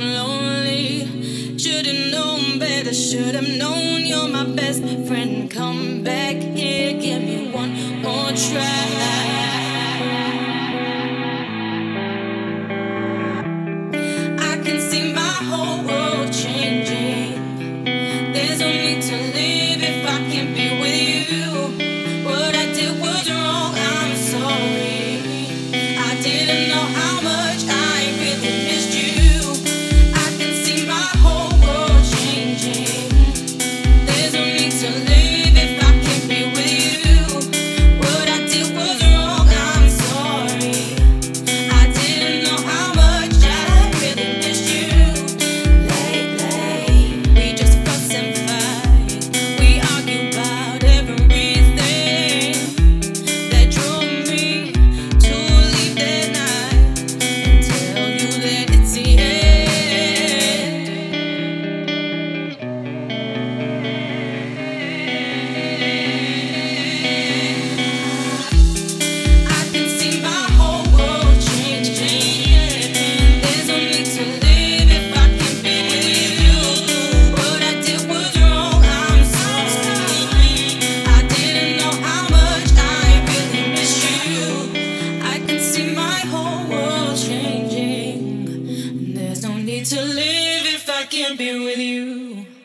I'm lonely. Should've known better, should've known you're my best friend. can't be with you.